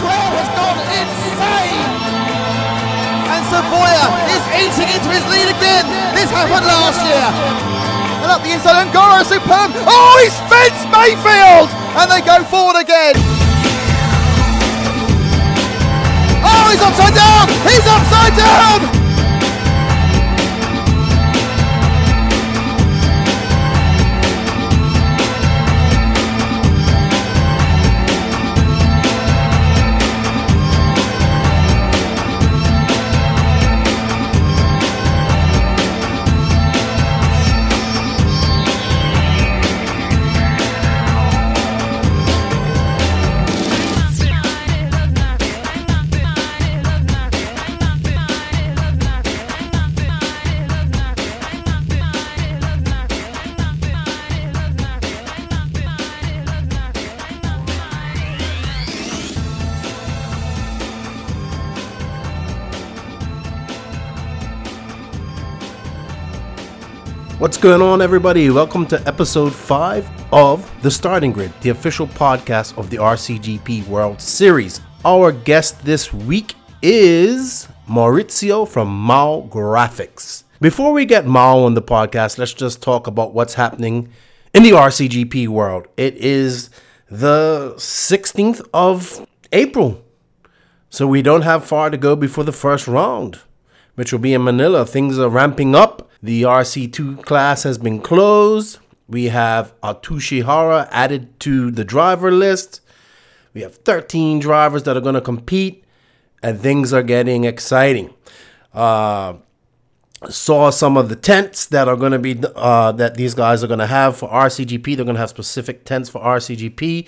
crowd has gone insane. And Savoya is eating into his lead again. This happened last year. And up the inside, Ongaro superb. Oh, he's fenced Maifield! And they go forward again. Oh, he's upside down! He's upside down! What's going on, everybody? Welcome to episode 5 of The Starting Grid, the official podcast of the RCGP World Series. Our guest this week is Maurizio from Mao Graphics. Before we get Mao on the podcast, let's just talk about what's happening in the RCGP world. It is the 16th of April, so we don't have far to go before the first round, which will be in Manila. Things are ramping up the RC2 class has been closed. We have Atsushi Hara added to the driver list. We have 13 drivers that are going to compete, and things are getting exciting. Uh, saw some of the tents that are going to be uh, that these guys are going to have for RCGP. They're going to have specific tents for RCGP.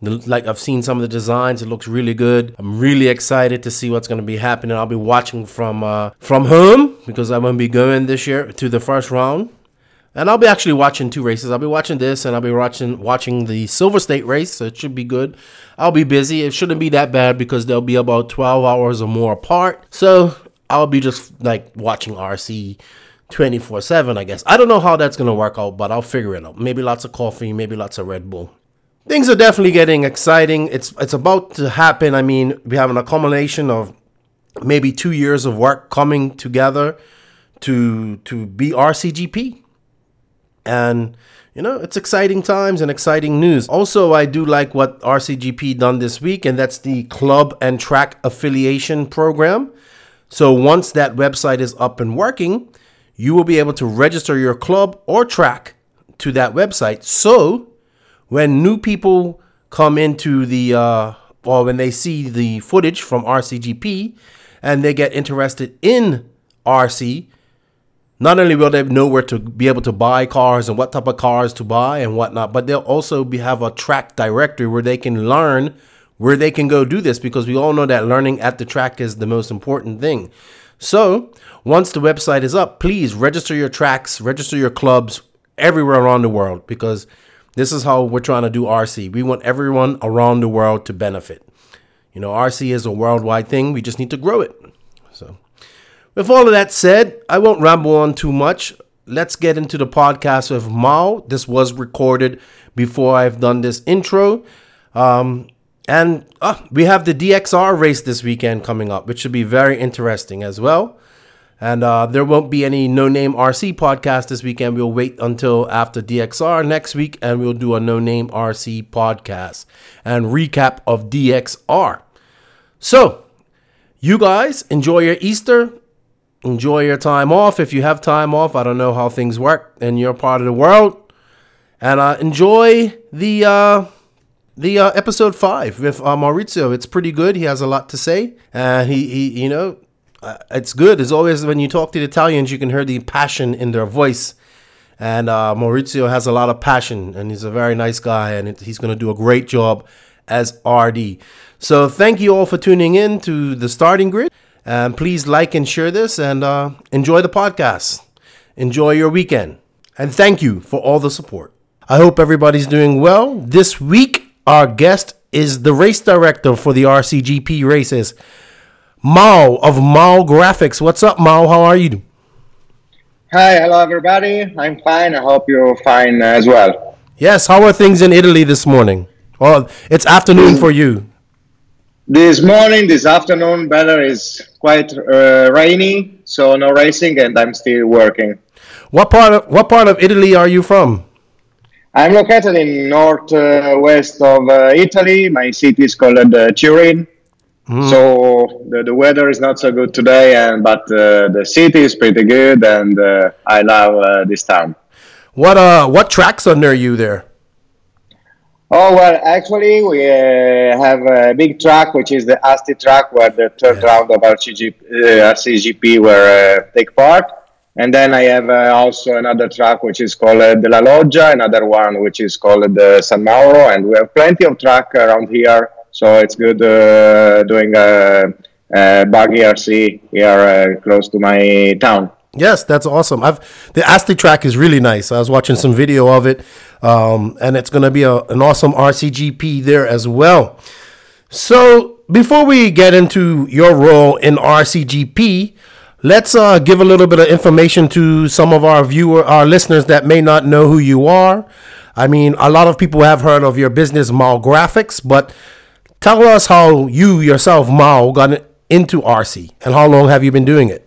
Like I've seen some of the designs, it looks really good. I'm really excited to see what's going to be happening. I'll be watching from uh, from home because I'm going to be going this year to the first round, and I'll be actually watching two races. I'll be watching this, and I'll be watching watching the Silver State race. So it should be good. I'll be busy. It shouldn't be that bad because they'll be about 12 hours or more apart. So I'll be just like watching RC 24 7, I guess. I don't know how that's going to work out, but I'll figure it out. Maybe lots of coffee, maybe lots of Red Bull things are definitely getting exciting. It's it's about to happen. I mean, we have an accumulation of maybe two years of work coming together to to be RCGP, and you know it's exciting times and exciting news. Also, I do like what RCGP done this week, and that's the club and track affiliation program. So once that website is up and working, you will be able to register your club or track to that website. So when new people come into the uh, or when they see the footage from RCGP and they get interested in RC, not only will they know where to be able to buy cars and what type of cars to buy and whatnot, but they'll also be, have a track directory where they can learn where they can go do this because we all know that learning at the track is the most important thing. So, once the website is up, please register your tracks, register your clubs everywhere around the world because this is how we're trying to do RC. We want everyone around the world to benefit. You know, RC is a worldwide thing. We just need to grow it. So, with all of that said, I won't ramble on too much. Let's get into the podcast with Mao. This was recorded before I've done this intro. Um, and uh, we have the DXR race this weekend coming up, which should be very interesting as well. And uh, there won't be any No Name RC podcast this weekend. We'll wait until after DXR next week and we'll do a No Name RC podcast and recap of DXR. So, you guys enjoy your Easter. Enjoy your time off if you have time off. I don't know how things work in your part of the world. And uh, enjoy the uh, the uh, episode five with uh, Maurizio. It's pretty good. He has a lot to say. And he, he you know, uh, it's good. It's always when you talk to the Italians, you can hear the passion in their voice. And uh, Maurizio has a lot of passion, and he's a very nice guy, and it, he's going to do a great job as RD. So thank you all for tuning in to the starting grid, and please like and share this, and uh, enjoy the podcast. Enjoy your weekend, and thank you for all the support. I hope everybody's doing well. This week, our guest is the race director for the RCGP races. Mao of Mao Graphics. What's up, Mao? How are you? Hi, hello everybody. I'm fine. I hope you're fine as well. Yes. How are things in Italy this morning? Well, it's afternoon for you. This morning, this afternoon, weather is quite uh, rainy, so no racing, and I'm still working. What part of what part of Italy are you from? I'm located in northwest of uh, Italy. My city is called uh, Turin. Mm. So the, the weather is not so good today, and but uh, the city is pretty good, and uh, I love uh, this town. What uh what tracks are near you there? Oh well, actually we uh, have a big track, which is the Asti track, where the third yeah. round of RCGP, uh, RCGP will take part. And then I have uh, also another track which is called uh, De La Loggia, another one which is called the San Mauro, and we have plenty of track around here, so it's good uh, doing a, a buggy RC here uh, close to my town. Yes, that's awesome. I've the Asti track is really nice. I was watching some video of it, um, and it's going to be a, an awesome RCGP there as well. So before we get into your role in RCGP, Let's uh, give a little bit of information to some of our viewer, our listeners that may not know who you are. I mean, a lot of people have heard of your business, Mao Graphics, but tell us how you yourself, Mao, got into RC and how long have you been doing it?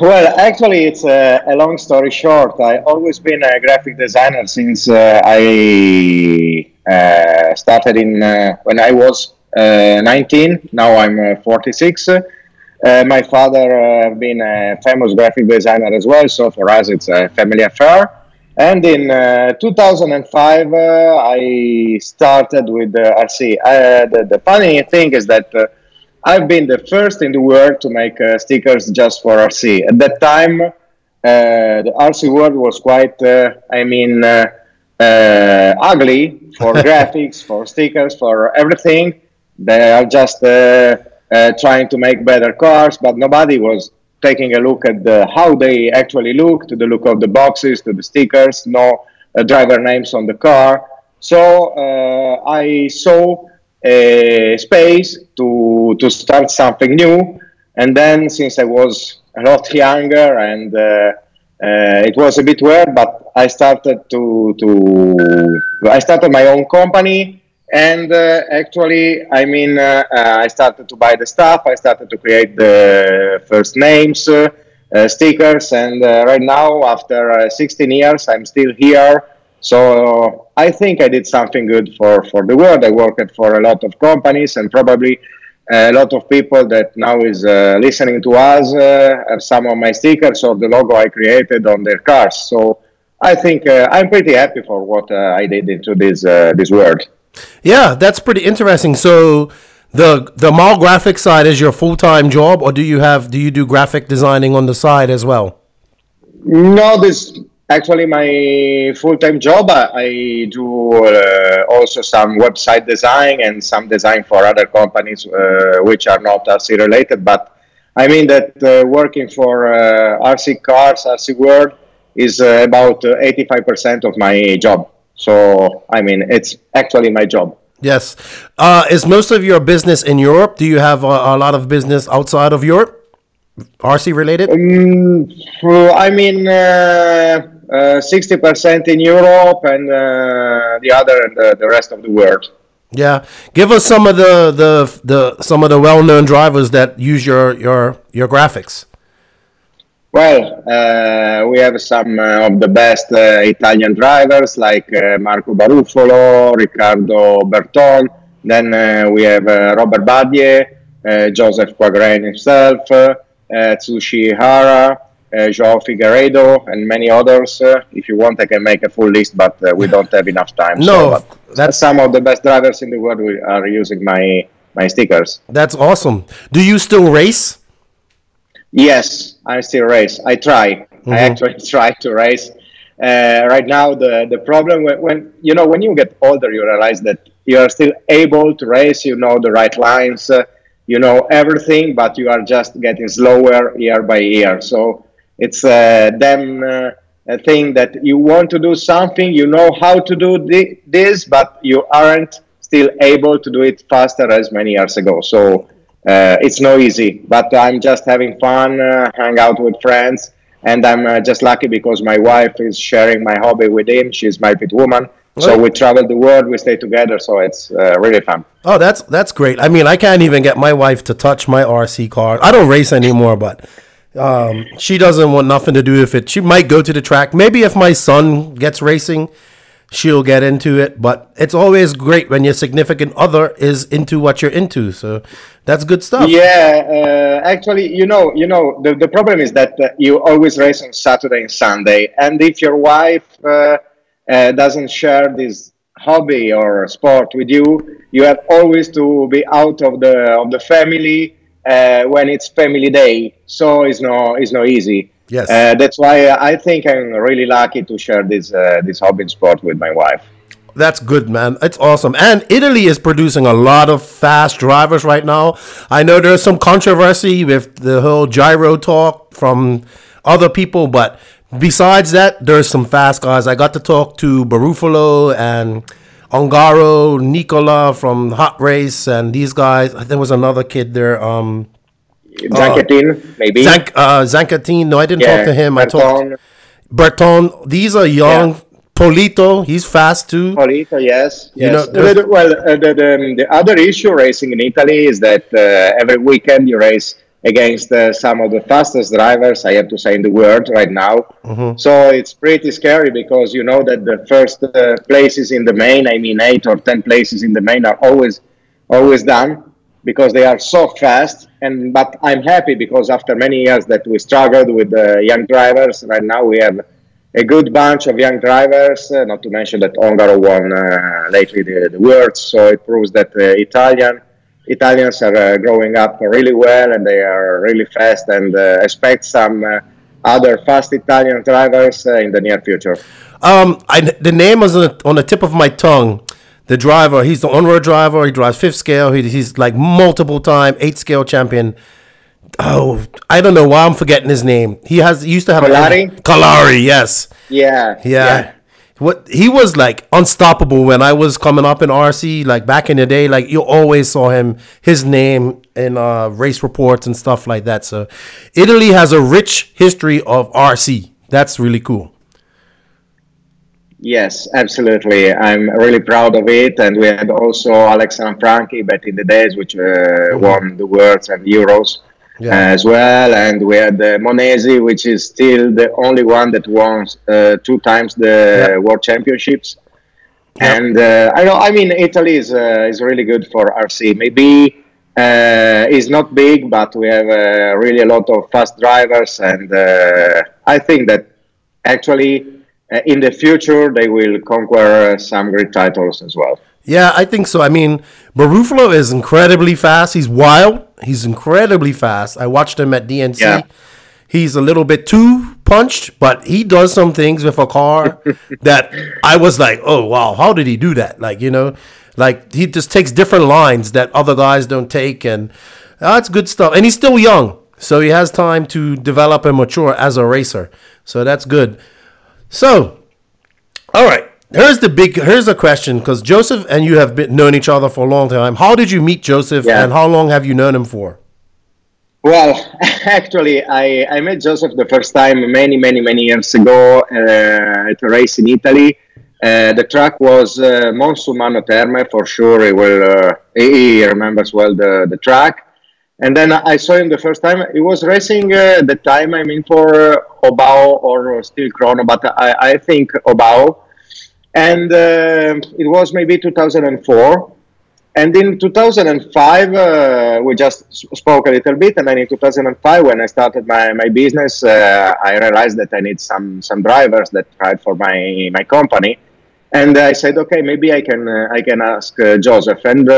Well, actually, it's a, a long story short. I always been a graphic designer since uh, I uh, started in uh, when I was uh, 19. Now I'm uh, 46. Uh, my father been a famous graphic designer as well, so for us it's a family affair. And in uh, 2005, uh, I started with RC. Uh, the, the, funny thing is that uh, I've been the first in the world to make stickers just for RC. At that time, the RC world was quite, I mean, ugly for graphics, for stickers, for everything. They are just uh, trying to make better cars, but nobody was taking a look at the, how they actually look, to the look of the boxes, to the stickers, no uh, driver names on the car. So uh, I saw a space to to start something new, and then since I was a lot younger and uh, uh, it was a bit weird, but I started to to I started my own company and uh, actually i mean uh, uh, i started to buy the stuff. I started to create the first names uh, uh stickers. And uh, right now after 16 years i'm still here. So i think i did something good for for the world. I worked for a lot of companies and probably a lot of people that now is listening to us have some of my stickers or the logo i created on their cars. So i think i'm pretty happy for what i did into this this world yeah, that's pretty interesting. So the the mall graphic side is your full time job, or do you have do you do graphic designing on the side as well? No, this actually my full time job. I, do uh, also some website design and some design for other companies uh, which are not RC related. But I mean that uh, working for uh, RC Cars, RC World is uh, about uh, eighty five percent of my job. So, I mean, it's actually my job. Yes. Uh, is most of your business in Europe? Do you have a, a lot of business outside of Europe? RC related? Um, I mean, uh, uh, 60% in Europe and uh, the other, the, the rest of the world. Yeah, give us some of the, the the some of the well known drivers that use your your your graphics. Well, uh, we have some uh, of the best uh, Italian drivers like uh, Marco Baruffolo, Riccardo Berton. Then uh, we have uh, Robert Batlle, Joseph Quagraine himself, Tsushi Hara, Joao Figueiredo, and many others. if you want, I can make a full list, but we don't have enough time. No, so, that's some of the best drivers in the world. We are using my my stickers. That's awesome. Do you still race? Yes, I still race. I try. Mm-hmm. I actually try to race. Uh, right now, the the problem when, when you know when you get older, you realize that you are still able to race. You know the right lines. Uh, you know everything, but you are just getting slower year by year. So it's uh, then uh, a thing that you want to do something. You know how to do thi- this, but you aren't still able to do it faster as many years ago. So uh, it's no easy, but I'm just having fun, uh, hang out with friends, and I'm uh, just lucky because my wife is sharing my hobby with him. She's my pit woman, So we travel the world, we stay together, so it's uh, really fun. Oh, that's that's great. I mean, I can't even get my wife to touch my RC car. I don't race anymore, but um, she doesn't want nothing to do with it. She might go to the track. Maybe if my son gets racing, she'll get into it. But it's always great when your significant other is into what you're into. So that's good stuff. Yeah, uh, actually, you know, you know, the, the problem is that uh, you always race on Saturday and Sunday, and if your wife uh, uh doesn't share this hobby or sport with you, you have always to be out of the of the family uh, when it's family day. So it's no it's no easy. Yes. Uh, that's why I think I'm really lucky to share this uh, this hobby sport with my wife. That's good, man. It's awesome. And Italy is producing a lot of fast drivers right now. I know there's some controversy with the whole gyro talk from other people, but besides that, there's some fast guys. I got to talk to Baruffolo and Ongaro, Nicola from Hot Race, and these guys. There was another kid there. Um, Zancatin, uh, maybe. Zank, uh, Zancatin. No, I didn't yeah, talk to him. I talked Berton. These are young. Yeah. Polito, he's fast too. Polito, yes, yes. You know, well, uh, the, the, the, other issue racing in Italy is that uh, every weekend you race against uh, some of the fastest drivers, I have to say, in the world right now. Mm-hmm. So it's pretty scary because you know that the first uh, places in the main, I mean, eight or ten places in the main, are always always done because they are so fast. And but I'm happy because after many years that we struggled with the young drivers, right now we have a good bunch of young drivers. Uh, not to mention that Ongaro won uh, lately the, the Worlds, so it proves that uh, Italian Italians are uh, growing up really well and they are really fast. And uh, expect some other fast Italian drivers in the near future. Um, I, the name was on the, on the tip of my tongue the driver. He's the on-road driver. He drives fifth scale. He, he's like multiple time eight scale champion. Oh, I don't know why I'm forgetting his name. He has he used to have Kalari. Kalari, yes. Yeah, yeah. Yeah. What he was like unstoppable when I was coming up in RC, like back in the day. Like you always saw him, his name in uh, race reports and stuff like that. So, Italy has a rich history of RC. That's really cool. Yes, absolutely. I'm really proud of it. And we had also Alex Franchi back in the days, which uh, mm-hmm. won the Worlds and Euros yeah. as well. And we had uh, Monesi, which is still the only one that won uh, two times the yeah. World Championships. Yeah. And uh, I know, I mean, Italy is uh, is really good for RC. Maybe uh, it's not big, but we have uh, really a lot of fast drivers, and I think that actually uh, Uh, in the future they will conquer uh, some great titles as well. Yeah, I think so. I mean, Baruffolo is incredibly fast. He's wild. He's incredibly fast. I watched him at DNC. Yeah. He's a little bit too punched, but he does some things with a car that I was like, oh wow, how did he do that? Like you know, like he just takes different lines that other guys don't take, and uh, that's good stuff. And he's still young, so he has time to develop and mature as a racer. So that's good. So, all right. Here's the big. Here's a question because Joseph and you have been known each other for a long time. How did you meet Joseph, yeah. and how long have you known him for? Well, actually, I, I met Joseph the first time many, many, many years ago uh, at a race in Italy. Uh, the track was uh, Monsummano Terme for sure. He will. Uh, he remembers well the the track. And then I saw him the first time. He was racing uh, the time, I mean, for Hobao or still Chrono, but I, I think Hobao. And uh, it was maybe 2004. And in 2005, uh, we just spoke a little bit. And then in 2005, when I started my, my business, uh, I realized that I need some, some drivers that ride for my, my company. And I said, okay, maybe I can, uh, I can ask uh, Joseph. And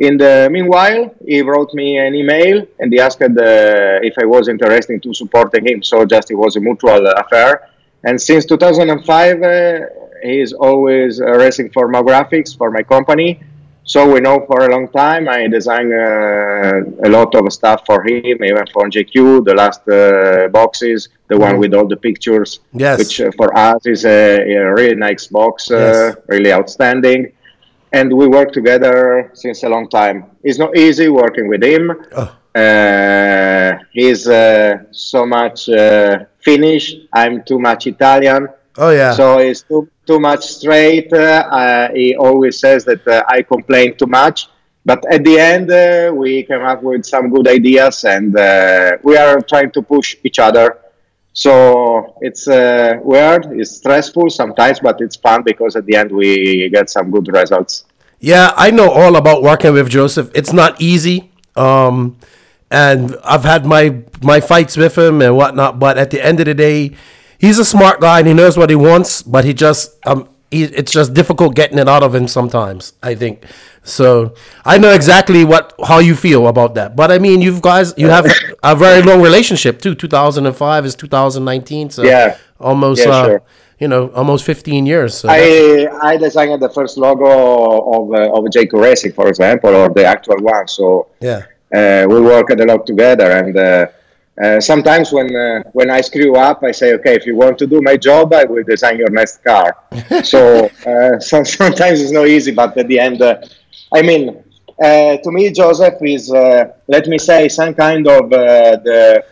in the meanwhile, he wrote me an email and he asked uh, if I was interested to supporting him. So just it was a mutual affair. And since 2005, uh, he is always uh, racing for Mao Graphics for my company. So we know for a long time. I designed uh, a lot of stuff for him, even for JQ, the last uh, boxes, the one with all the pictures, yes. which uh, for us is a, a really nice box, uh, yes. really outstanding and we work together since a long time. It's not easy working with him. Oh. Uh, he's uh, so much uh, Finnish. I'm too much Italian. Oh yeah. So he's too too much straight. Uh, uh, he always says that uh, I complain too much. But at the end, uh, we came up with some good ideas, and uh, we are trying to push each other. So it's uh, weird, it's stressful sometimes, but it's fun because at the end we get some good results. Yeah, I know all about working with Joseph. It's not easy. Um, and I've had my my fights with him and whatnot. But at the end of the day, he's a smart guy and he knows what he wants. But he just um, he, it's just difficult getting it out of him sometimes. I think so. I know exactly what how you feel about that. But I mean, you guys you have a very long relationship too. Two thousand and five is two thousand nineteen. So Yeah. almost Yeah, uh, sure. you know almost fifteen years. So I I designed the first logo of uh, of JQ Racing, for example, or the actual one. So yeah. uh, we worked a lot together and uh, uh, sometimes when uh, when I screw up I say okay if you want to do my job I will design your next car so, uh, so sometimes it's not easy but at the end uh, I mean uh, to me Joseph is uh, let me say some kind of uh, the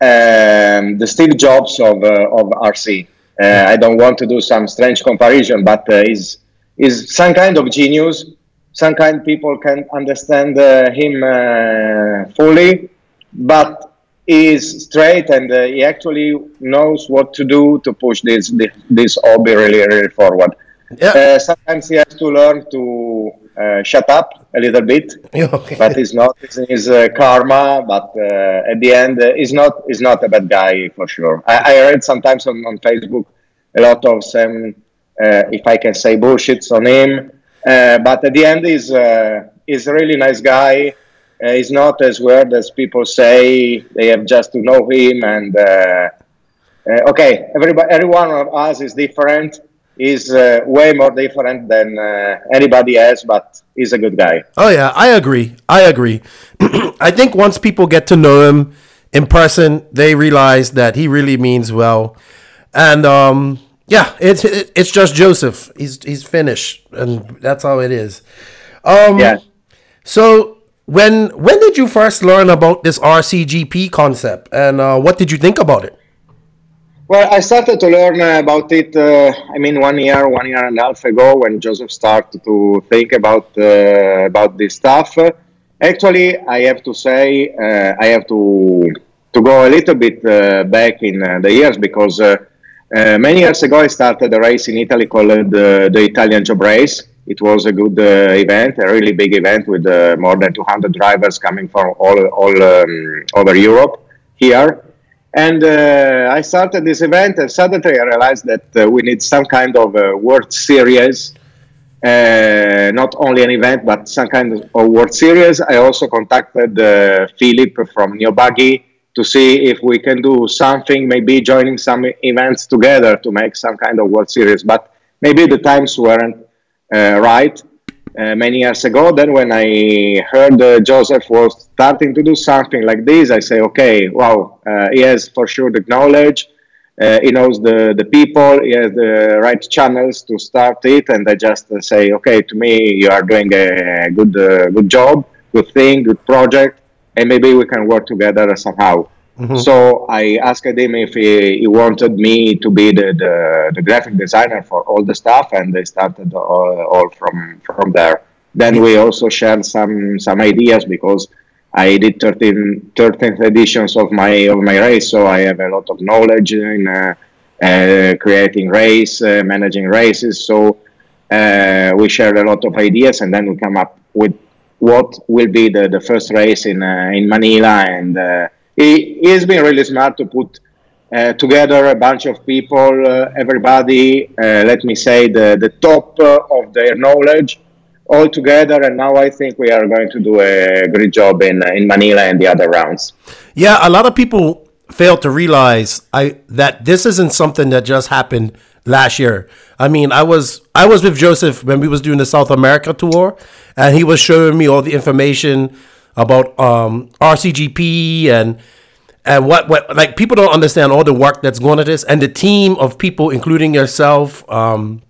um, the Steve Jobs of uh, of RC uh, I don't want to do some strange comparison but uh, is is some kind of genius some kind people can understand uh, him uh, fully, but he's straight and uh, he actually knows what to do to push this this, this hobby really really forward. Yeah. Uh, sometimes he has to learn to uh, shut up a little bit, okay. but it's not his uh, karma. But uh, at the end, uh, he's not he's not a bad guy for sure. I, I read sometimes on, on Facebook a lot of some, uh, if I can say, bullshits on him. Uh, but at the end, he's uh, he's a really nice guy. Uh, he's not as weird as people say. They have just to know him. And uh, uh, okay, everybody, every one of us is different. He's uh, way more different than uh, anybody else, but he's a good guy. Oh yeah, I agree. I agree. I think once people get to know him in person, they realize that he really means well. And um, yeah, it's it, it's just Joseph. He's he's Finnish, and that's how it is. Um, Yeah. So when when did you first learn about this RCGP concept, and uh, what did you think about it? Well, I started to learn uh, about it. Uh, I mean, one year, one year and a half ago, when Joseph started to think about uh, about this stuff. Actually, I have to say, uh, I have to to go a little bit uh, back in uh, the years because many years ago I started a race in Italy called the, Italian Job Race. It was a good event, a really big event with more than 200 drivers coming from all all um, over Europe here. And uh, I started this event, and suddenly I realized that uh, we need some kind of a World Series, uh, not only an event, but some kind of World Series. I also contacted uh, Philip from Neobuggy to see if we can do something, maybe joining some events together to make some kind of World Series. But maybe the times weren't uh, right uh, many years ago. Then when I heard uh, Joseph was starting to do something like this, I say, okay, wow, uh, he has for sure the knowledge. Uh, he knows the, the people. He has the right channels to start it. And I just uh, say, okay, to me, you are doing a good uh, good job, good thing, good project, and maybe we can work together somehow. So I asked him if he, he wanted me to be the, the, the graphic designer for all the stuff, and they started all, all from from there. Then we also shared some some ideas because I did 13, 13th editions of my of my race, so I have a lot of knowledge in uh, uh, creating race, uh, managing races. So uh, we shared a lot of ideas, and then we come up with what will be the, the first race in uh, in Manila. And uh, he, has been really smart to put uh, together a bunch of people, uh, everybody, uh, let me say, the, the top uh, of their knowledge all together. And now I think we are going to do a great job in, in Manila and the other rounds. Yeah, a lot of people fail to realize I that this isn't something that just happened last year. I mean, I was I was with Joseph when we was doing the South America tour, and he was showing me all the information about um, RCGP and and what what like people don't understand all the work that's going into this and the team of people, including yourself, um,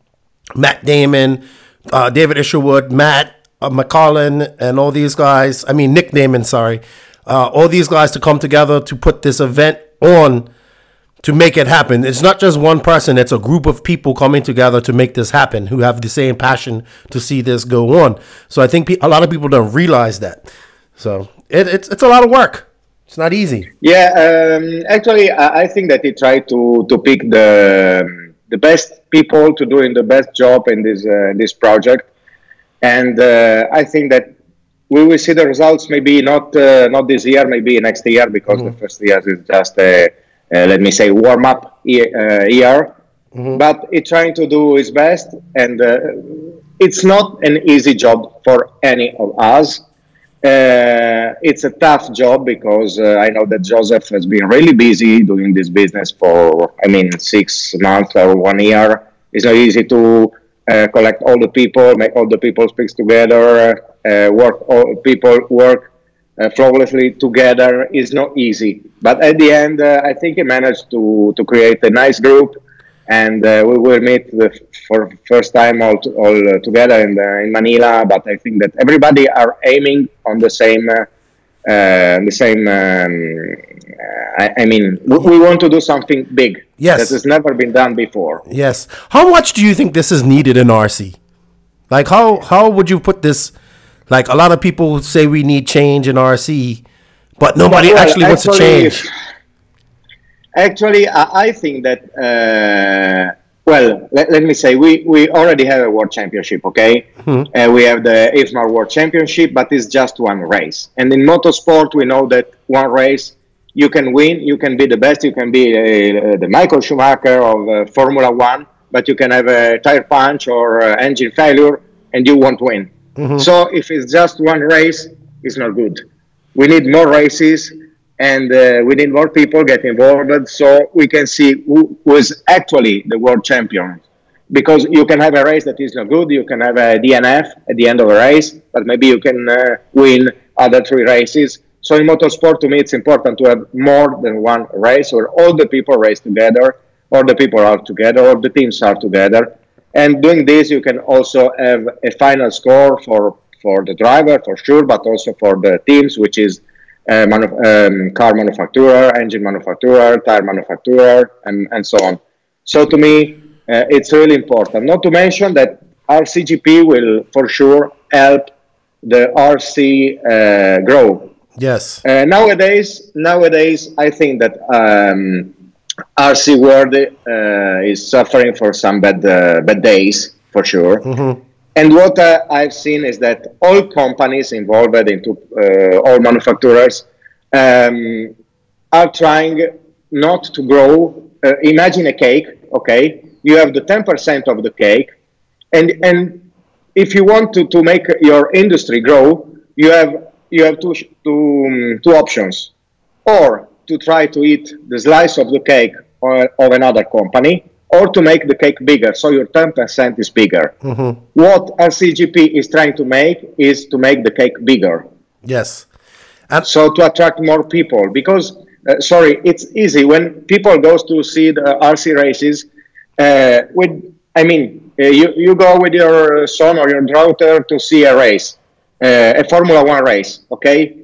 Matt Damon, uh, David Isherwood, Matt uh, McCollin, and all these guys. I mean, Nick Damon, sorry. Uh, all these guys to come together to put this event on to make it happen. It's not just one person, it's a group of people coming together to make this happen who have the same passion to see this go on. So I think a lot of people don't realize that. So it, it's, it's a lot of work. It's not easy. Yeah, um, actually, I, I think that he tried to, to pick the, the best people to doing the best job in this, uh, this project. And uh, I think that we will see the results maybe not uh, not this year, maybe next year, because mm-hmm. the first year is just a, uh, let me say, warm up uh, year. Mm-hmm. But he's trying to do his best, and uh, it's not an easy job for any of us. Uh, it's a tough job because uh, I know that Joseph has been really busy doing this business for, I mean, six months or one year. It's not easy to uh, collect all the people, make all the people speak together, work all people work uh, flawlessly together is not easy. But at the end, uh, I think he managed to, to create a nice group, and uh, we will meet the, for first time all, to, all together in, the, in Manila. But I think that everybody are aiming on the same. the same. Um, I, I, mean, we, we, want to do something big. Yes, that has never been done before. Yes. How much do you think this is needed in RC? Like, how how would you put this? Like a lot of people say we need change in RC, but nobody well, actually, actually, wants to change. Actually, I think that. Uh, well, let, let, me say we, we already have a world championship. Okay, hmm. uh, we have the IFMAR World Championship, but it's just one race. And in motorsport, we know that one race you can win, you can be the best, you can be uh, the Michael Schumacher of uh, Formula One, but you can have a tire punch or uh, engine failure, and you won't win. Mm-hmm. So if it's just one race, it's not good. We need more races and uh, we need more people get involved so we can see who was actually the world champion. Because you can have a race that is not good, you can have a DNF at the end of a race, but maybe you can uh, win other three races. So in motorsport, to me, it's important to have more than one race where all the people race together, all the people are together, all the teams are together, and doing this, you can also have a final score for, for the driver, for sure, but also for the teams, which is uh, manu- um, car manufacturer, engine manufacturer, tire manufacturer, and, and so on. So to me, uh, it's really important. Not to mention that RCGP will for sure help the RC uh, grow. Yes. Uh, nowadays, nowadays, I think that um, RC World uh, is suffering for some bad uh, bad days for sure. Mm-hmm. And what uh, I've seen is that all companies involved into uh, all manufacturers um, are trying not to grow. Uh, imagine a cake, okay? You have the 10% of the cake, and and if you want to, to make your industry grow, you have you have two two, um, two options, or to try to eat the slice of the cake of another company or to make the cake bigger so your 10% is bigger mm-hmm. what rcgp is trying to make is to make the cake bigger yes and so to attract more people because uh, sorry it's easy when people goes to see the rc races uh, with i mean uh, you, you go with your son or your daughter to see a race uh, a formula one race okay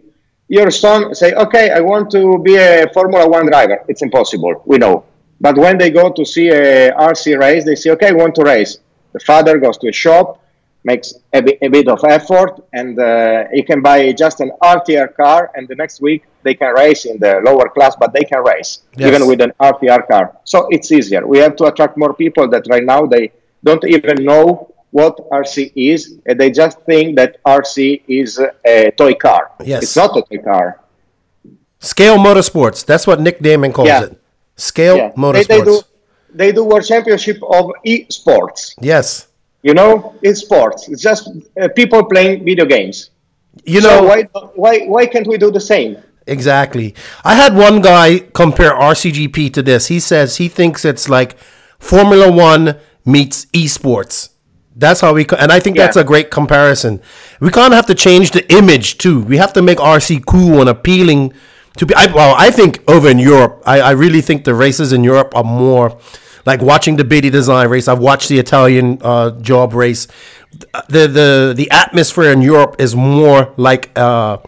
your son say, okay, I want to be a Formula One driver. It's impossible. We know. But when they go to see a RC race, they say, okay, I want to race. The father goes to a shop, makes a, bit, a bit of effort, and uh, he can buy just an RTR car, and the next week they can race in the lower class, but they can race yes. even with an RTR car. So it's easier. We have to attract more people that right now they don't even know what RC is, and they just think that RC is a toy car. Yes. It's not a toy car. Scale Motorsports. That's what Nick Damon calls yeah. it. Scale yeah. Motorsports. They, they, do, they do World Championship of e-sports. Yes. You know, it's sports. It's just uh, people playing video games. You know, so why, why, why can't we do the same? Exactly. I had one guy compare RCGP to this. He says he thinks it's like Formula One meets esports. That's how we, and I think yeah. that's a great comparison. We kind of have to change the image too. We have to make RC cool and appealing to be. I, well, I think over in Europe, I, I really think the races in Europe are more like watching the Biddy Design race. I've watched the Italian uh, job race. The the the atmosphere in Europe is more like uh,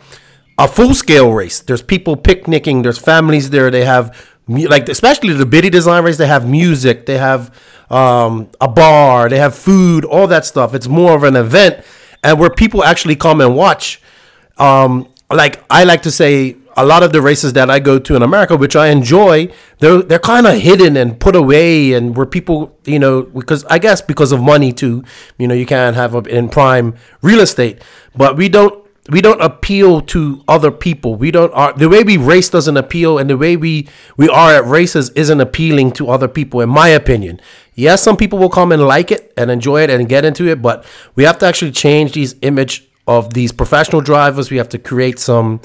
a full scale race. There's people picnicking. There's families there. They have like especially the biddy design race, they have music, they have um, a bar, they have food, all that stuff. It's more of an event, and where people actually come and watch. Um, like I like to say, a lot of the races that I go to in America, which I enjoy, they're they're kind of hidden and put away, and where people, you know, because I guess because of money too, you know, you can't have a, in prime real estate, but we don't we don't appeal to other people. We don't are the way we race doesn't appeal, and the way we we are at races isn't appealing to other people, in my opinion. Yes, some people will come and like it and enjoy it and get into it, but we have to actually change these image of these professional drivers. We have to create some.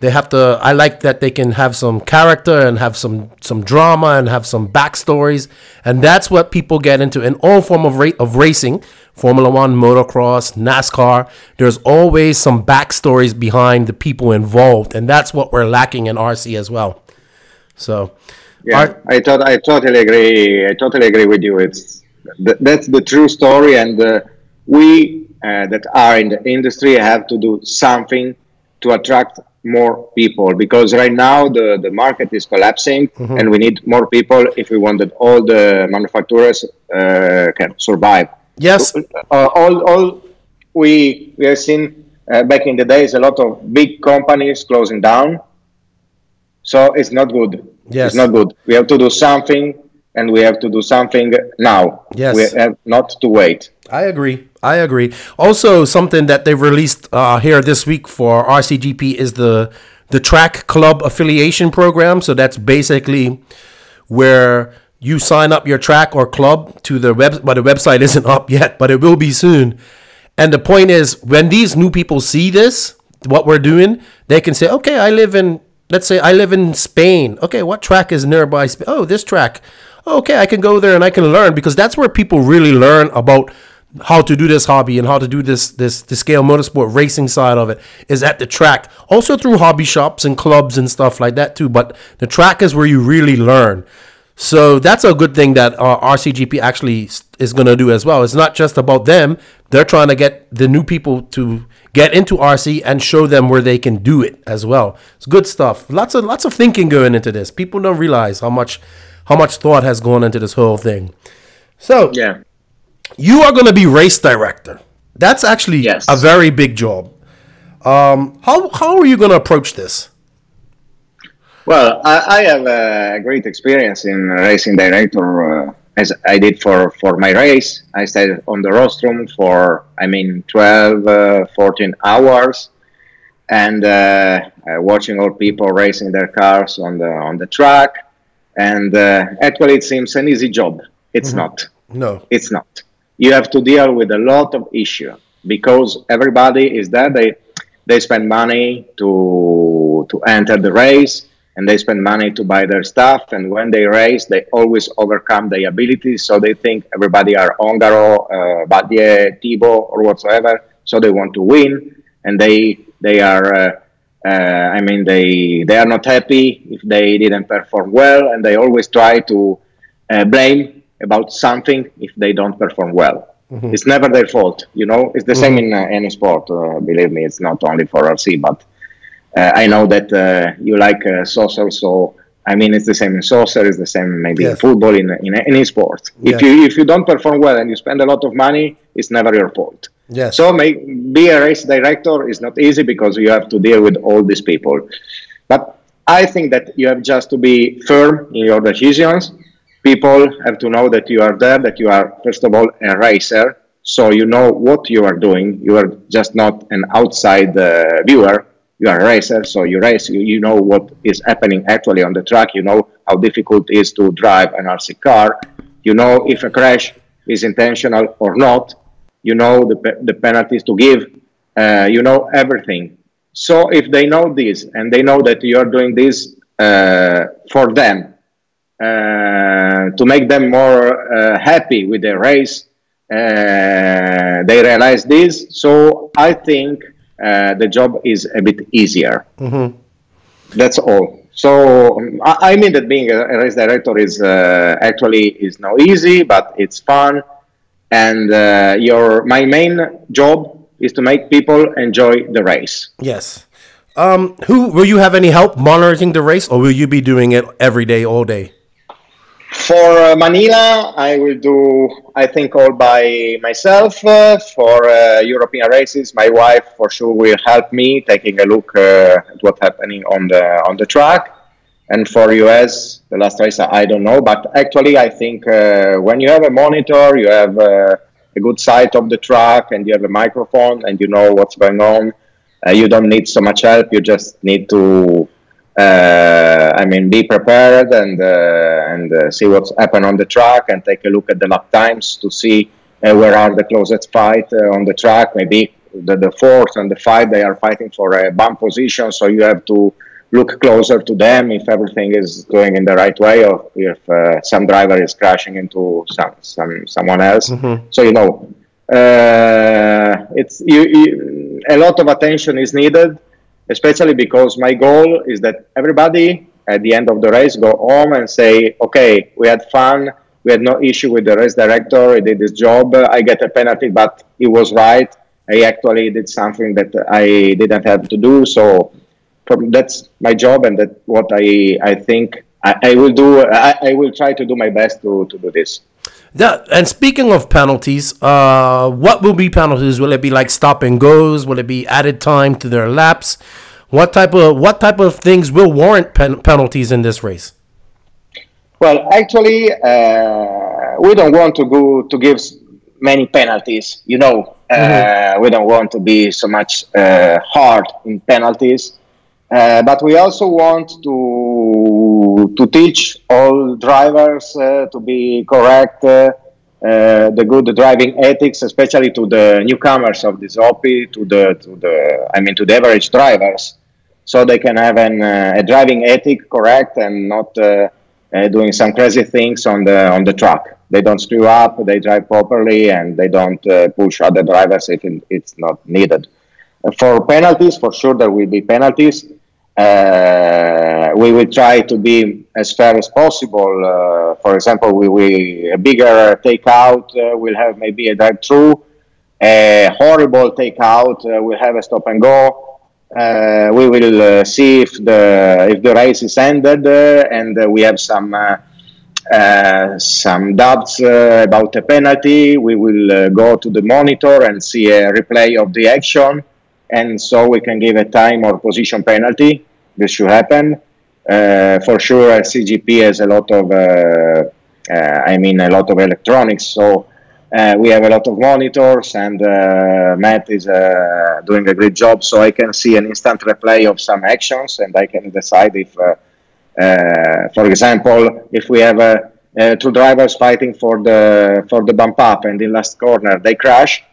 They have to. I like that they can have some character and have some some drama and have some backstories, and that's what people get into in all form of rate of racing. Formula One, motocross, NASCAR. There's always some backstories behind the people involved, and that's what we're lacking in RC as well. So, Yeah, Ar- I thought I totally agree. I totally agree with you. It's th- that's the true story, and uh, we uh, that are in the industry have to do something to attract more people because right now the, the market is collapsing and we need more people if we want that all the manufacturers uh, can survive. Yes, uh, all, all we we have seen uh, back in the days a lot of big companies closing down. So it's not good. Yes. it's not good. We have to do something and we have to do something now. Yes. we have not to wait. I agree. I agree. Also, something that they released uh, here this week for RCGP is the the track club affiliation program. So that's basically where you sign up your track or club to the web. But the website isn't up yet, but it will be soon. And the point is, when these new people see this, what we're doing, they can say, "Okay, I live in, let's say, I live in Spain. Okay, what track is nearby? Oh, this track. Okay, I can go there and I can learn because that's where people really learn about how to do this hobby and how to do this this the scale motorsport racing side of it is at the track. Also through hobby shops and clubs and stuff like that too. But the track is where you really learn. So that's a good thing that uh, RCGP actually is going to do as well. It's not just about them; they're trying to get the new people to get into RC and show them where they can do it as well. It's good stuff. Lots of lots of thinking going into this. People don't realize how much how much thought has gone into this whole thing. So yeah you are going to be race director. That's actually Yes. a very big job. Um, how how are you going to approach this? Well, I, I have a great experience in racing director, uh, as I did for, for my race. I stayed on the rostrum for, I mean, 12, uh, 14 hours, and uh, uh, watching all people racing their cars on the on the track. And uh, actually, it seems an easy job. It's not. No. It's not. You have to deal with a lot of issue because everybody is there. They they spend money to to enter the race and they spend money to buy their stuff. And when they race, they always overcome their abilities. So they think everybody are Ongaro, uh, Batlle, Tebo, or whatsoever. So they want to win, and they they are. Uh, uh, I mean, they they are not happy if they didn't perform well, and they always try to uh, blame about something if they don't perform well. It's never their fault, you know. It's the same in uh, any sport. Uh, believe me, it's not only for RC, but uh, I know that uh, you like uh, soccer, so I mean, it's the same in soccer. It's the same maybe in football, in in any sport. Yes. If you if you don't perform well and you spend a lot of money, it's never your fault. Yes. So make, be a race director is not easy because you have to deal with all these people. But I think that you have just to be firm in your decisions. People have to know that you are there, that you are, first of all, a racer. So you know what you are doing. You are just not an outside uh, viewer. You are a racer, so you race. You, you know what is happening actually on the track. You know how difficult it is to drive an RC car. You know if a crash is intentional or not you know the, the penalties to give, uh, you know everything. So if they know this and they know that you are doing this uh, for them, to make them more uh, happy with their race, uh, they realize this. So I think uh, the job is a bit easier. That's all. So I, mean that being a, a race director is uh, actually is not easy, but it's fun and uh, your my main job is to make people enjoy the race Yes. Um, who will you have any help monitoring the race, or will you be doing it every day, all day? For uh, Manila, I will do, I think, all by myself. Uh, for uh, European races, my wife for sure will help me taking a look uh, at what's happening on the on the track. And for US, the last race, I don't know. But actually, I think uh, when you have a monitor, you have uh, a good sight of the track, and you have a microphone, and you know what's going on. you don't need so much help. You just need to uh, I mean, be prepared and uh, and uh, see what's happened on the track and take a look at the lap times to see where are the closest fight on the track. Maybe the, the fourth and the five they are fighting for a bump position, so you have to look closer to them if everything is going in the right way or if uh, some driver is crashing into some, some someone else. Mm-hmm. So you know, uh, it's you, you, a lot of attention is needed especially because my goal is that everybody at the end of the race go home and say, okay, we had fun, we had no issue with the race director, he did his job, I get a penalty, but he was right. I actually did something that I didn't have to do. So that's my job, and that's what I I think I, I will do. I, I will try to do my best to, to do this. Yeah, and speaking of penalties, uh, what will be penalties? Will it be like stop and goes? Will it be added time to their laps? What type of what type of things will warrant pen- penalties in this race? Well, actually, uh, we don't want to go to give many penalties. You know, uh, mm-hmm. we don't want to be so much uh, hard in penalties. Uh, but we also want to to teach all drivers uh, to be correct, uh, uh the good driving ethics, especially to the newcomers of this hobby, to the to the I mean to the average drivers, so they can have an, uh, a driving ethic correct and not doing some crazy things on the on the track. They don't screw up, they drive properly, and they don't push other drivers if it's not needed for penalties, for sure there will be penalties. Uh, we will try to be as fair as possible. Uh, for example, we will a bigger takeout uh, will have maybe a drive-through. A horrible takeout uh, will have a stop and go. Uh, we will uh, see if the if the race is ended and we have some some doubts about the penalty. We will go to the monitor and see a replay of the action and so we can give a time or position penalty. This should happen. Uh, for sure, RCGP has a lot of, uh, uh, I mean, a lot of electronics. So uh, we have a lot of monitors, and uh, Matt is uh, doing a great job. So I can see an instant replay of some actions, and I can decide if, for example, if we have two drivers fighting for the for the bump up, and in last corner they crash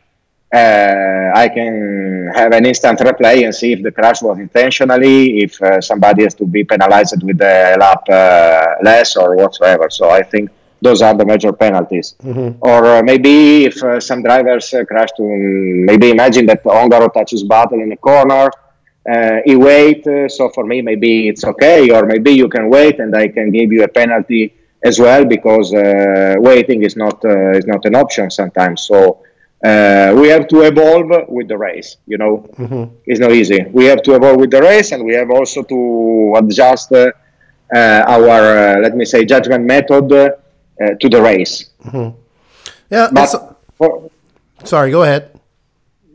uh, I can have an instant replay and see if the crash was intentionally, if uh, somebody has to be penalized with the lap uh, less or whatsoever. So I think those are the major penalties. Mm-hmm. Or uh, maybe if uh, some drivers uh, crash to, maybe imagine that Ongaro touches Batlle in a corner, he wait. so for me, maybe it's okay. Or maybe you can wait and I can give you a penalty as well because waiting is not is not an option sometimes. So uh, we have to evolve with the race. You know, mm-hmm. it's not easy. We have to evolve with the race, and we have also to adjust uh, our, uh, let me say, judgment method uh, to the race. Mm-hmm. Yeah, but for, sorry, go ahead.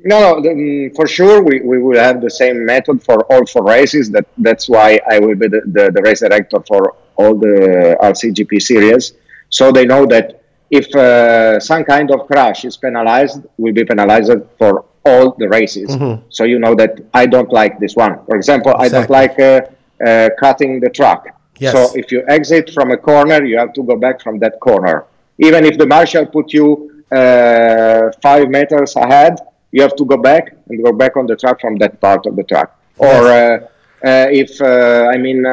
No, no, mm, for sure we, we will have the same method for all four races. That that's why I will be the, the, the race director for all the RCGP series, so they know that if uh, some kind of crash is penalized, will be penalized for all the races. Mm-hmm. So you know that I don't like this one. For example, exactly. I don't like uh, uh, cutting the track. Yes. So if you exit from a corner, you have to go back from that corner. Even if the marshal put you uh, five meters ahead, you have to go back and go back on the track from that part of the track. Yes. Or uh, uh, if I mean,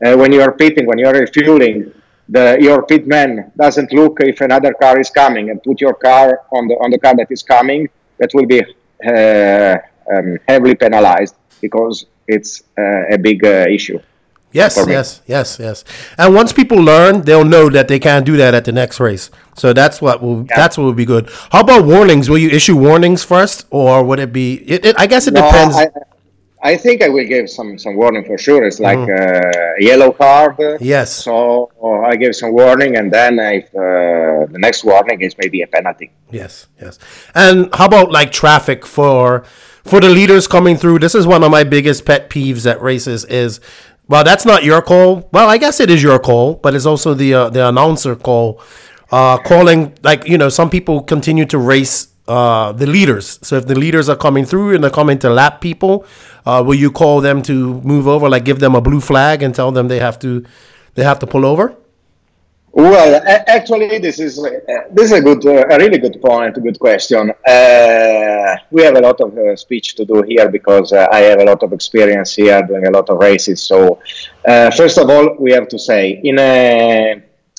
when you are pitting, when you are refueling, the your pitman doesn't look if another car is coming and put your car on the on the car that is coming, that will be uh, um, heavily penalized because it's uh, a big uh, issue. Yes, yes, yes, yes. And once people learn, they'll know that they can't do that at the next race. So that's what will yeah. that's what will be good. How about warnings? Will you issue warnings first, or would it be? It, it, I guess it no, depends. I, I think I will give some some warning for sure. It's like mm-hmm. a yellow card. Yes. So I give some warning, and then if uh, the next warning is maybe a penalty. Yes, yes. And how about like traffic for for the leaders coming through? This is one of my biggest pet peeves at races. Is well, that's not your call. Well, I guess it is your call, but it's also the uh, the announcer call. Uh, calling like you know, some people continue to race uh, the leaders. So if the leaders are coming through and they're coming to lap people, uh, will you call them to move over, like give them a blue flag and tell them they have to they have to pull over? Well, actually, this is uh, this is a good, uh, a really good point, a good question. Uh, we have a lot of uh, speech to do here because I have a lot of experience here doing a lot of races. So, first of all, we have to say in a,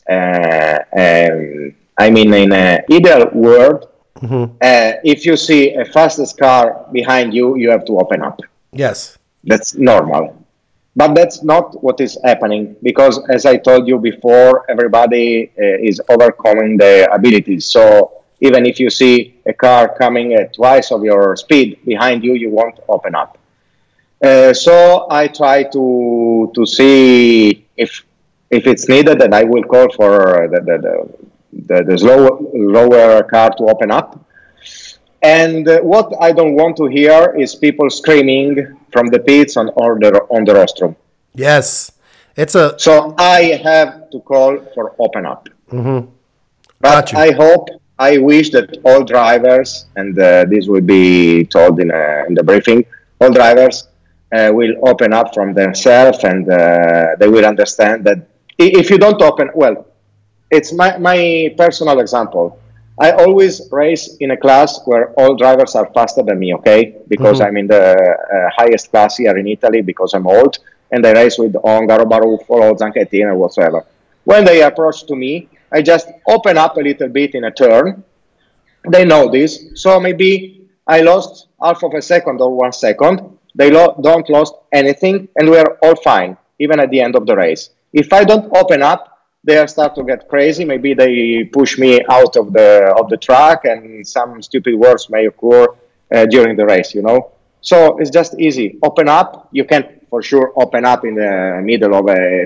um, I mean, in an ideal world, Mm-hmm. Uh, if you see a fastest car behind you, you have to open up. Yes. That's normal. But that's not what is happening because, as I told you before, everybody uh, is overcoming their abilities. So even if you see a car coming at twice of your speed behind you, you won't open up. Uh, so I try to to see if if it's needed, and I will call for the, the, the the, the slow, lower car to open up. And uh, what I don't want to hear is people screaming from the pits on, on the on the rostrum. Yes, it's a. So I have to call for open up. Mm-hmm. But I hope, I wish that all drivers, and uh, this will be told in, uh, in the briefing, all drivers uh, will open up from themselves, and uh, they will understand that if you don't open, well, it's my, my personal example. I always race in a class where all drivers are faster than me, okay? Because mm-hmm. I'm in the uh, highest class here in Italy because I'm old, and I race with Ongaro, Baruffolo, Zanchettini, or whatsoever. When they approach to me, I just open up a little bit in a turn. They know this, so maybe I lost half of a second or one second. They lo- don't lost anything, and we're all fine, even at the end of the race. If I don't open up, they start to get crazy. Maybe they push me out of the of the track, and some stupid words may occur uh, during the race. You know, so it's just easy. Open up. You can for sure open up in the middle of a,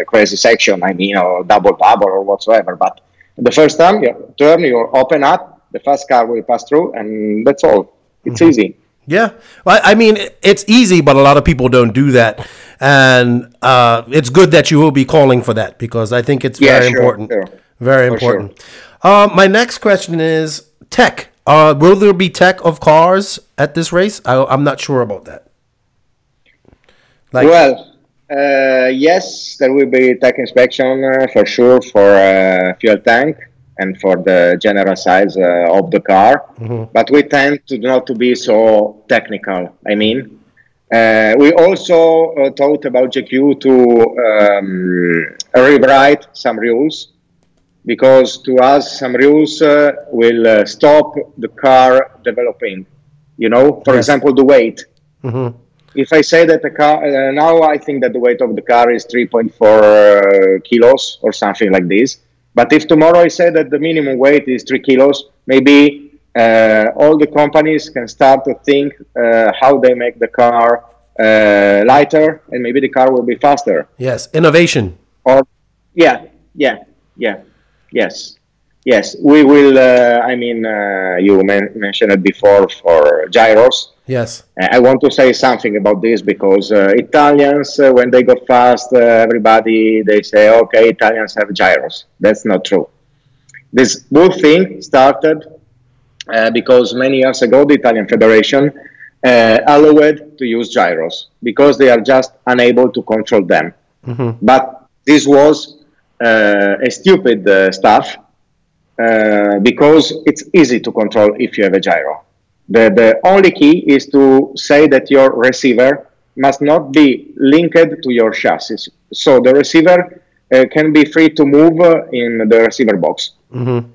a crazy section. I mean, or double bubble or whatsoever. But the first time you turn, you open up. The fast car will pass through, and that's all. It's mm-hmm. easy. Yeah, well, I mean, it's easy, but a lot of people don't do that, and uh, it's good that you will be calling for that because I think it's yeah, very sure, important. Sure. Very for important. Sure. Uh, my next question is tech. Uh, will there be tech of cars at this race? I, am not sure about that. Like, well, uh, yes, there will be tech inspection uh, for sure for uh, fuel tank and for the general size uh, of the car. Mm-hmm. But we tend to not to be so technical. I mean, uh, we also uh, thought about JQ to um, rewrite some rules because to us some rules uh, will uh, stop the car developing. You know, for yes. example, the weight. Mm-hmm. If I say that the car uh, now, I think that the weight of the car is 3.4 kilos or something like this but if tomorrow I say that the minimum weight is three kilos, maybe uh, all the companies can start to think uh, how they make the car uh, lighter, and maybe the car will be faster. Yes, innovation. Or yeah, yeah, yeah, yes, yes. We will. Uh, I mean, uh, you men- mentioned it before for gyros. Yes. I want to say something about this because uh, Italians, uh, when they go fast, uh, everybody they say, okay, Italians have gyros. That's not true. This whole thing started uh, because many years ago the Italian Federation uh, allowed to use gyros because they are just unable to control them. Mm-hmm. But this was uh, a stupid stuff because it's easy to control if you have a gyro the, the only key is to say that your receiver must not be linked to your chassis. So the receiver uh, can be free to move uh, in the receiver box. Mm-hmm.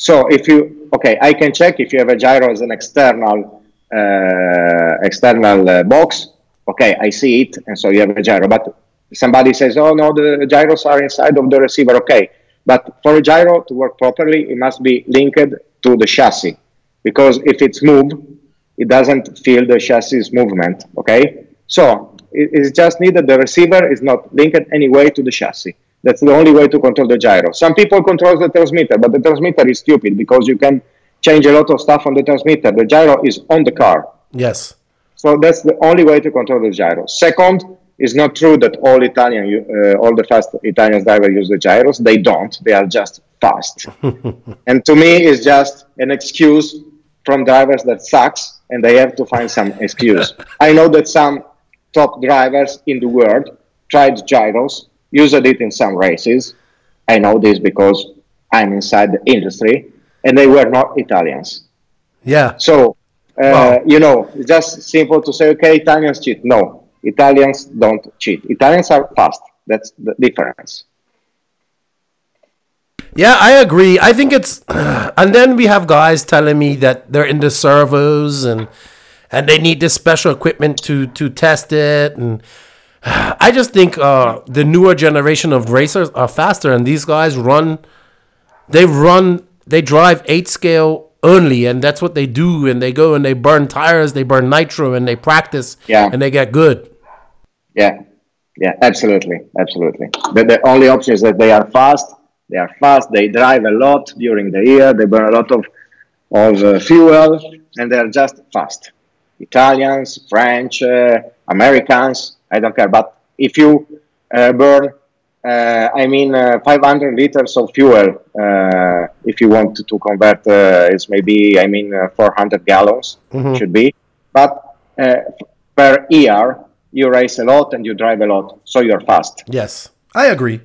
So if you, okay, I can check if you have a gyro as an external uh, external uh, box. Okay, I see it, and so you have a gyro. But somebody says, oh no, the gyros are inside of the receiver. Okay, but for a gyro to work properly, it must be linked to the chassis because if it's moved, it doesn't feel the chassis movement. Okay, so it, it's just needed the receiver is not linked anyway to the chassis. That's the only way to control the gyro. Some people control the transmitter, but the transmitter is stupid because you can change a lot of stuff on the transmitter. The gyro is on the car. Yes. So that's the only way to control the gyro. Second, it's not true that all Italian, uh, all the fast Italian drivers use the gyros. They don't. They are just fast. and to me, it's just an excuse from drivers that sucks, and they have to find some excuse. I know that some top drivers in the world tried gyros, used it in some races. I know this because I'm inside the industry, and they were not Italians. Yeah. So, uh, wow. you know, it's just simple to say, okay, Italians cheat. No, Italians don't cheat. Italians are fast. That's the difference. Yeah, I agree. I think it's, and then we have guys telling me that they're into servos and and they need this special equipment to to test it. And I just think uh, the newer generation of racers are faster, and these guys run, they run, they drive eight scale only, and that's what they do. And they go and they burn tires, they burn nitro, and they practice, yeah, and they get good. Yeah, yeah, absolutely, absolutely. The, the only option is that they are fast. They are fast. They drive a lot during the year. They burn a lot of of uh, fuel, and they are just fast. Italians, French, uh, Americans, I don't care. But if you uh, burn, uh, I mean, uh, 500 liters of fuel, uh, if you want to, to convert, it's maybe, I mean, 400 gallons mm-hmm. should be. But per year, you race a lot and you drive a lot, so you're fast. Yes, I agree.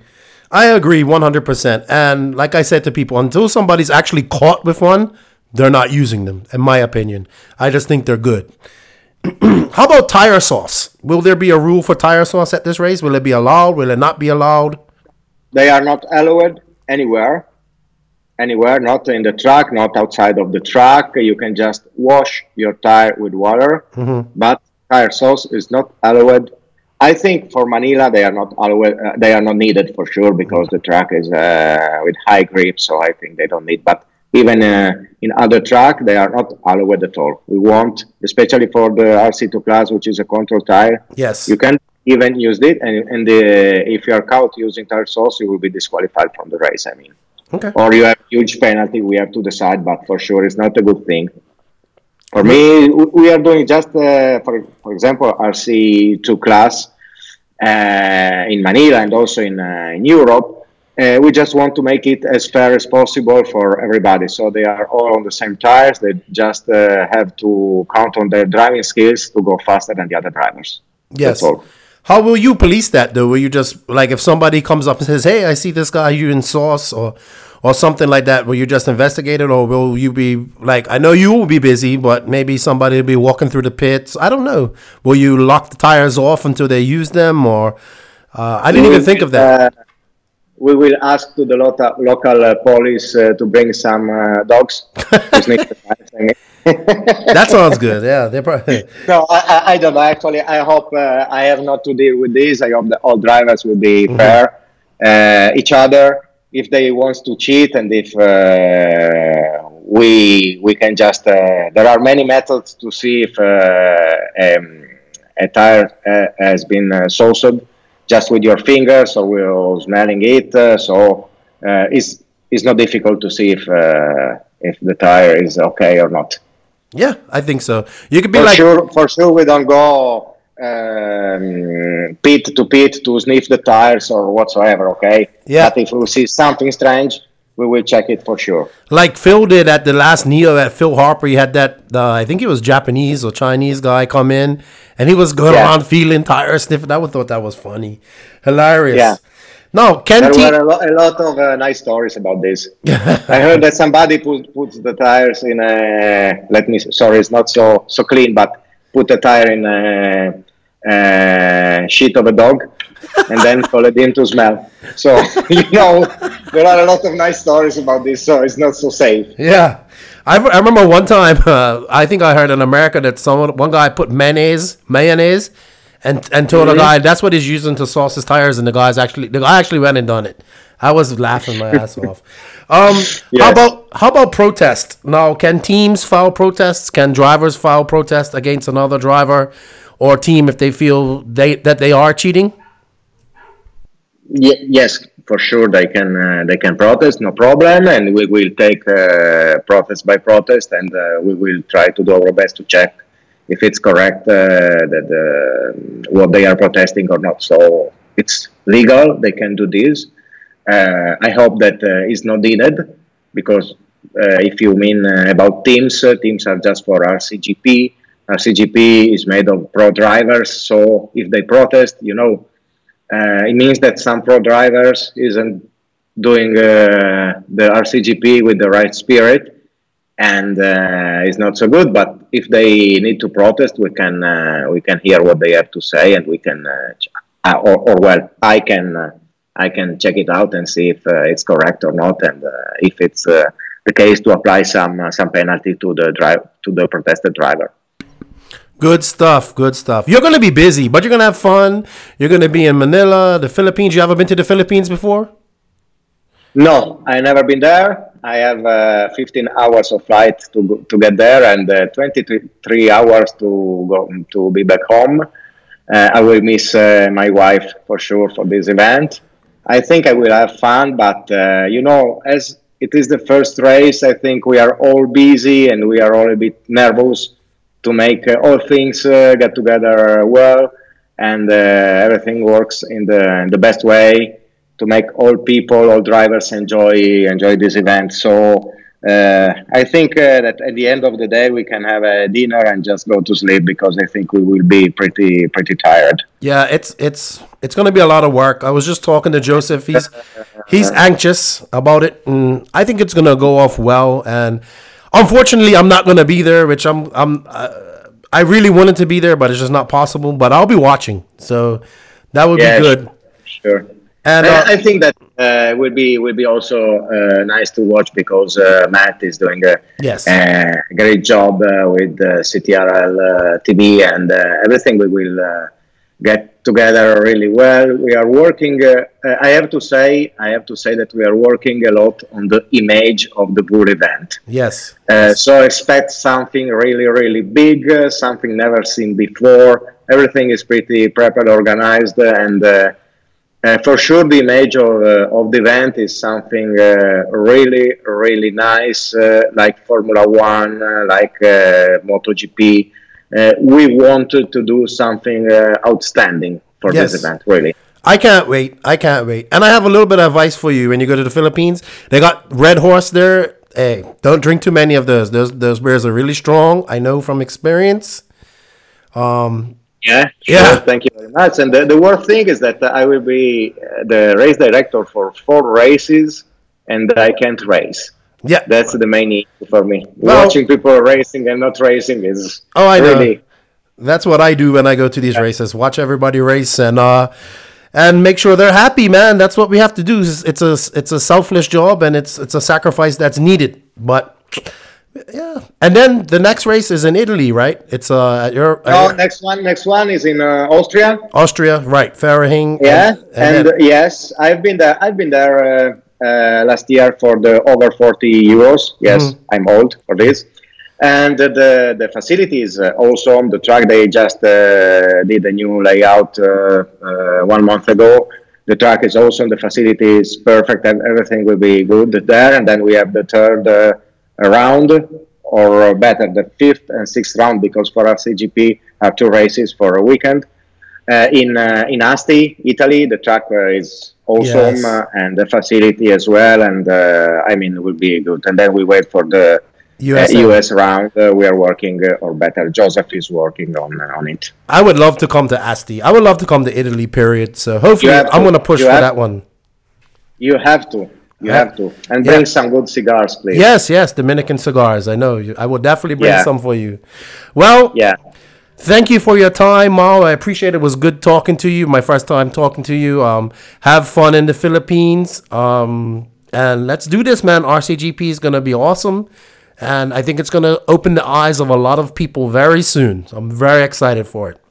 I agree 100%. And like I said to people, until somebody's actually caught with one, they're not using them, in my opinion. I just think they're good. How about tire sauce? Will there be a rule for tire sauce at this race? Will it be allowed? Will it not be allowed? They are not allowed anywhere. Anywhere, not in the track, not outside of the track. You can just wash your tire with water, mm-hmm. but tire sauce is not allowed. I think for Manila they are not allowed. Uh, they are not needed for sure because the track is uh, with high grip, so I think they don't need. But even uh, in other track, they are not allowed at all. We want, especially for the RC2 class, which is a control tire. Yes. You can even use it, and, and the, if you are caught using tire sauce, you will be disqualified from the race. I mean, okay. Or you have huge penalty. We have to decide, but for sure, it's not a good thing. For me, we are doing just, uh, for for example, RC2 class uh, in Manila and also in uh, in Europe uh, we just want to make it as fair as possible for everybody. So they are all on the same tires. They just uh, have to count on their driving skills to go faster than the other drivers. Yes. How will you police that though? Will you just like if somebody comes up and says, "Hey, I see this guy you in sauce," or or something like that? Will you just investigate it, or will you be like, I know you will be busy, but maybe somebody will be walking through the pits. I don't know. Will you lock the tires off until they use them, or uh, I didn't even think of that. We will ask to the local, local uh, police uh, to bring some uh, dogs. that sounds good. Yeah, they probably. No, I, I, don't know. Actually, I hope uh, I have not to deal with this. I hope that all drivers will be mm-hmm. fair uh, each other. If they want to cheat, and if uh, we we can just there are many methods to see if um, a tire has been uh, sauced just with your fingers or with smelling it. Uh, so uh, it's it's not difficult to see if uh, if the tire is okay or not. Yeah, I think so. You could be for like sure. For sure, we don't go um, pit to pit to sniff the tires or whatsoever. Okay. Yeah. But if we see something strange, we will check it for sure. Like Phil did at the last Neo at Phil Harper. He had that, uh, I think it was Japanese or Chinese guy come in and he was going yeah. around feeling tire sniffing. I would thought that was funny. Hilarious. Yeah. No, Ken There T- were a, lo- a, lot of uh, nice stories about this. I heard that somebody put, puts the tires in a, let me, sorry, it's not so, so clean, but put the tire in a, a shit of a dog and then followed in to smell. So, you know, there are a lot of nice stories about this, so it's not so safe. Yeah. I, I remember one time, uh, I think I heard in America that someone, one guy put mayonnaise, mayonnaise, and and told mm-hmm. a guy that's what he's using to sauce his tires, and the guy's actually, the guy actually went and done it. I was laughing my ass off. Um, How about how about protest? Now, can teams file protests? Can drivers file protest against another driver or team if they feel they that they are cheating? Ye- yes, for sure they can uh, they can protest, no problem, and we will take uh, protest by protest, and uh, we will try to do our best to check if it's correct uh, that uh, what they are protesting or not. So it's legal; they can do this. Uh, I hope that is not needed because if you mean about teams, teams are just for RCGP. RCGP is made of pro drivers, so if they protest, you know, uh, it means that some pro drivers isn't doing uh, the RCGP with the right spirit, and uh, it's not so good. But if they need to protest, we can uh, we can hear what they have to say, and we can, uh, uh, or, or well, I can uh, I can check it out and see if uh, it's correct or not, and if it's the case to apply some some penalty to the drive to the protested driver. Good stuff. Good stuff. You're gonna be busy, but you're gonna have fun. You're gonna be in Manila, the Philippines. You ever been to the Philippines before? No, I never been there. I have uh, 15 hours of flight to go, to get there and uh, 23 hours to go to be back home. Uh, I will miss uh, my wife for sure for this event. I think I will have fun, but uh, you know, as it is the first race, I think we are all busy and we are all a bit nervous to make uh, all things uh, get together well and uh, everything works in the in the best way to make all people, all drivers enjoy enjoy this event. So uh, I think uh, that at the end of the day we can have a dinner and just go to sleep because I think we will be pretty pretty tired. Yeah, it's it's it's gonna be a lot of work. I was just talking to Joseph. He's he's anxious about it, and I think it's gonna go off well. And unfortunately, I'm not gonna be there, which I'm I'm uh, I really wanted to be there, but it's just not possible. But I'll be watching, so that would Yeah, be good. Sure. And I, uh, I think that uh, will be would be also uh, nice to watch because uh, Matt is doing a, Yes. great job uh, with uh, CTRL uh, TV and uh, everything. We will uh, get together really well. We are working. Uh, uh, I have to say, I have to say that we are working a lot on the image of the Bull event. yes, Uh, so expect something really, really big, uh, something never seen before. Everything is pretty prepared, organized, and uh, uh, for sure the image of, uh, of the event is something uh, really, really nice, uh, like Formula One, uh, like uh, MotoGP. Uh, we wanted to do something uh, outstanding for Yes. this event, really. I can't wait. I can't wait. And I have a little bit of advice for you when you go to the Philippines. They got Red Horse there. Hey, don't drink too many of those. Those those beers are really strong. I know from experience. Yeah, Yeah. sure. Thank you very much. And the, the worst thing is that I will be uh, the race director for four races, and I can't race. Yeah. That's the main issue for me. Well- Watching people racing and not racing is Oh, I know. really. That's what I do when I go to these races. Watch everybody race and uh and make sure they're happy, man. That's what we have to do. It's a it's a selfless job and it's it's a sacrifice that's needed. But yeah. And then the next race is in Italy, right? It's uh at your, at Oh, next one, next one is in uh, Austria. Austria, right? Farahing. Yeah, and, then- yes, I've been there. I've been there uh, last year for the over 40 euros. Yes, Mm-hmm. I'm old for this. And uh, the the facility is uh, awesome. The track they just uh, did a new layout uh, uh, one month ago. The track is awesome. The facility is perfect, and everything will be good there. And then we have the third uh, round, or better, the fifth and sixth round, because for RCGP are two races for a weekend uh, in uh, in Asti, Italy. The track uh, is awesome Yes. uh, and the facility as well. And uh, I mean, it will be good. And then we wait for the US. uh, US round. Uh, we are working, uh, or better, Joseph is working on uh, on it. I would love to come to Asti. I would love to come to Italy. Period. So hopefully, I'm gonna push You for that one. You have to. You Yeah. have to, and Yeah. bring some good cigars, please. Yes, yes, Dominican cigars. I know. I will definitely bring Yeah. some for you. Well, Yeah. Thank you for your time, Mal. I appreciate it. It was good talking to you. My first time talking to you. Um, have fun in the Philippines. Um, and let's do this, man. RCGP is gonna be awesome, and I think it's gonna open the eyes of a lot of people very soon. So I'm very excited for it.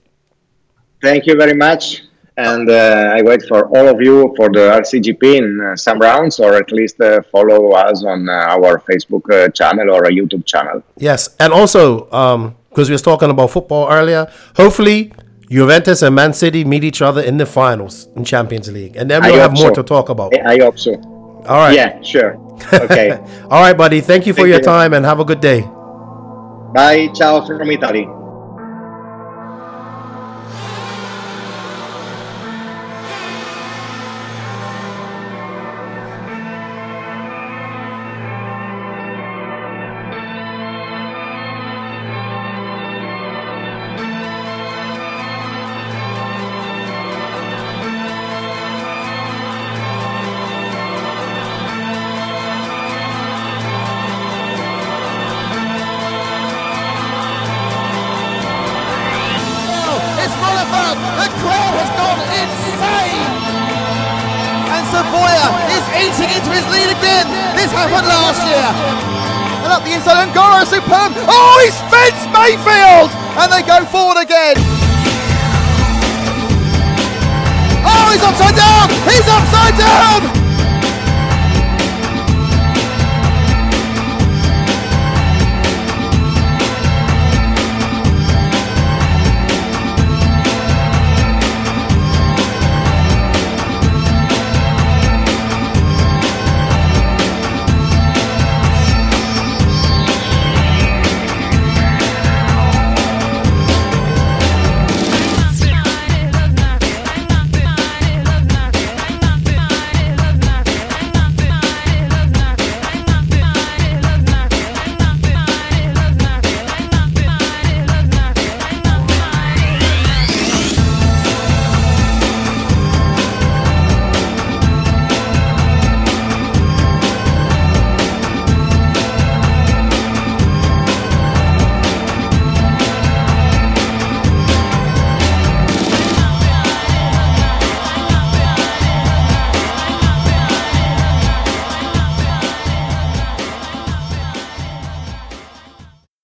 Thank you very much. And uh, I wait for all of you for the RCGP in uh, some rounds, or at least uh, follow us on uh, our Facebook uh, channel or a YouTube channel. Yes, and also because we were talking about football earlier, hopefully Juventus and Man City meet each other in the finals in Champions League, and then we'll have more so. to talk about. I hope so. All right. Yeah, sure. Okay. All right, buddy. Thank you for Thank your you. time and have a good day. Bye. Ciao from Italy. Eating into his lead again. This happened last year. And up the inside, Ongaro superb. Oh, he's fenced Maifield. And they go forward again. Oh, he's upside down. He's upside down.